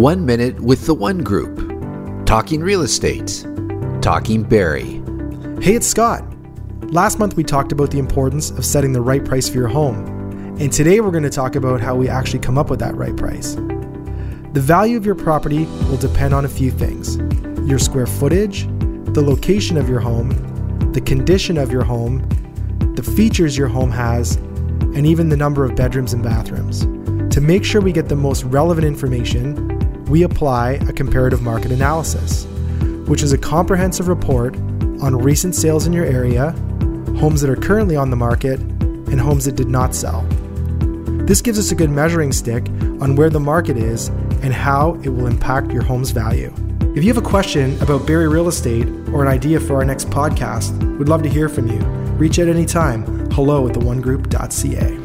One Minute with the One Group. Talking real estate. Talking Barrie. Hey, it's Scott. Last month we talked about the importance of setting the right price for your home. And today we're going to talk about how we actually come up with that right price. The value of your property will depend on a few things your square footage, the location of your home, the condition of your home, the features your home has, and even the number of bedrooms and bathrooms. To make sure we get the most relevant information, we apply a comparative market analysis, which is a comprehensive report on recent sales in your area, homes that are currently on the market, and homes that did not sell. This gives us a good measuring stick on where the market is and how it will impact your home's value. If you have a question about Barrie real estate or an idea for our next podcast, we'd love to hear from you. Reach out anytime. Hello at theonegroup.ca.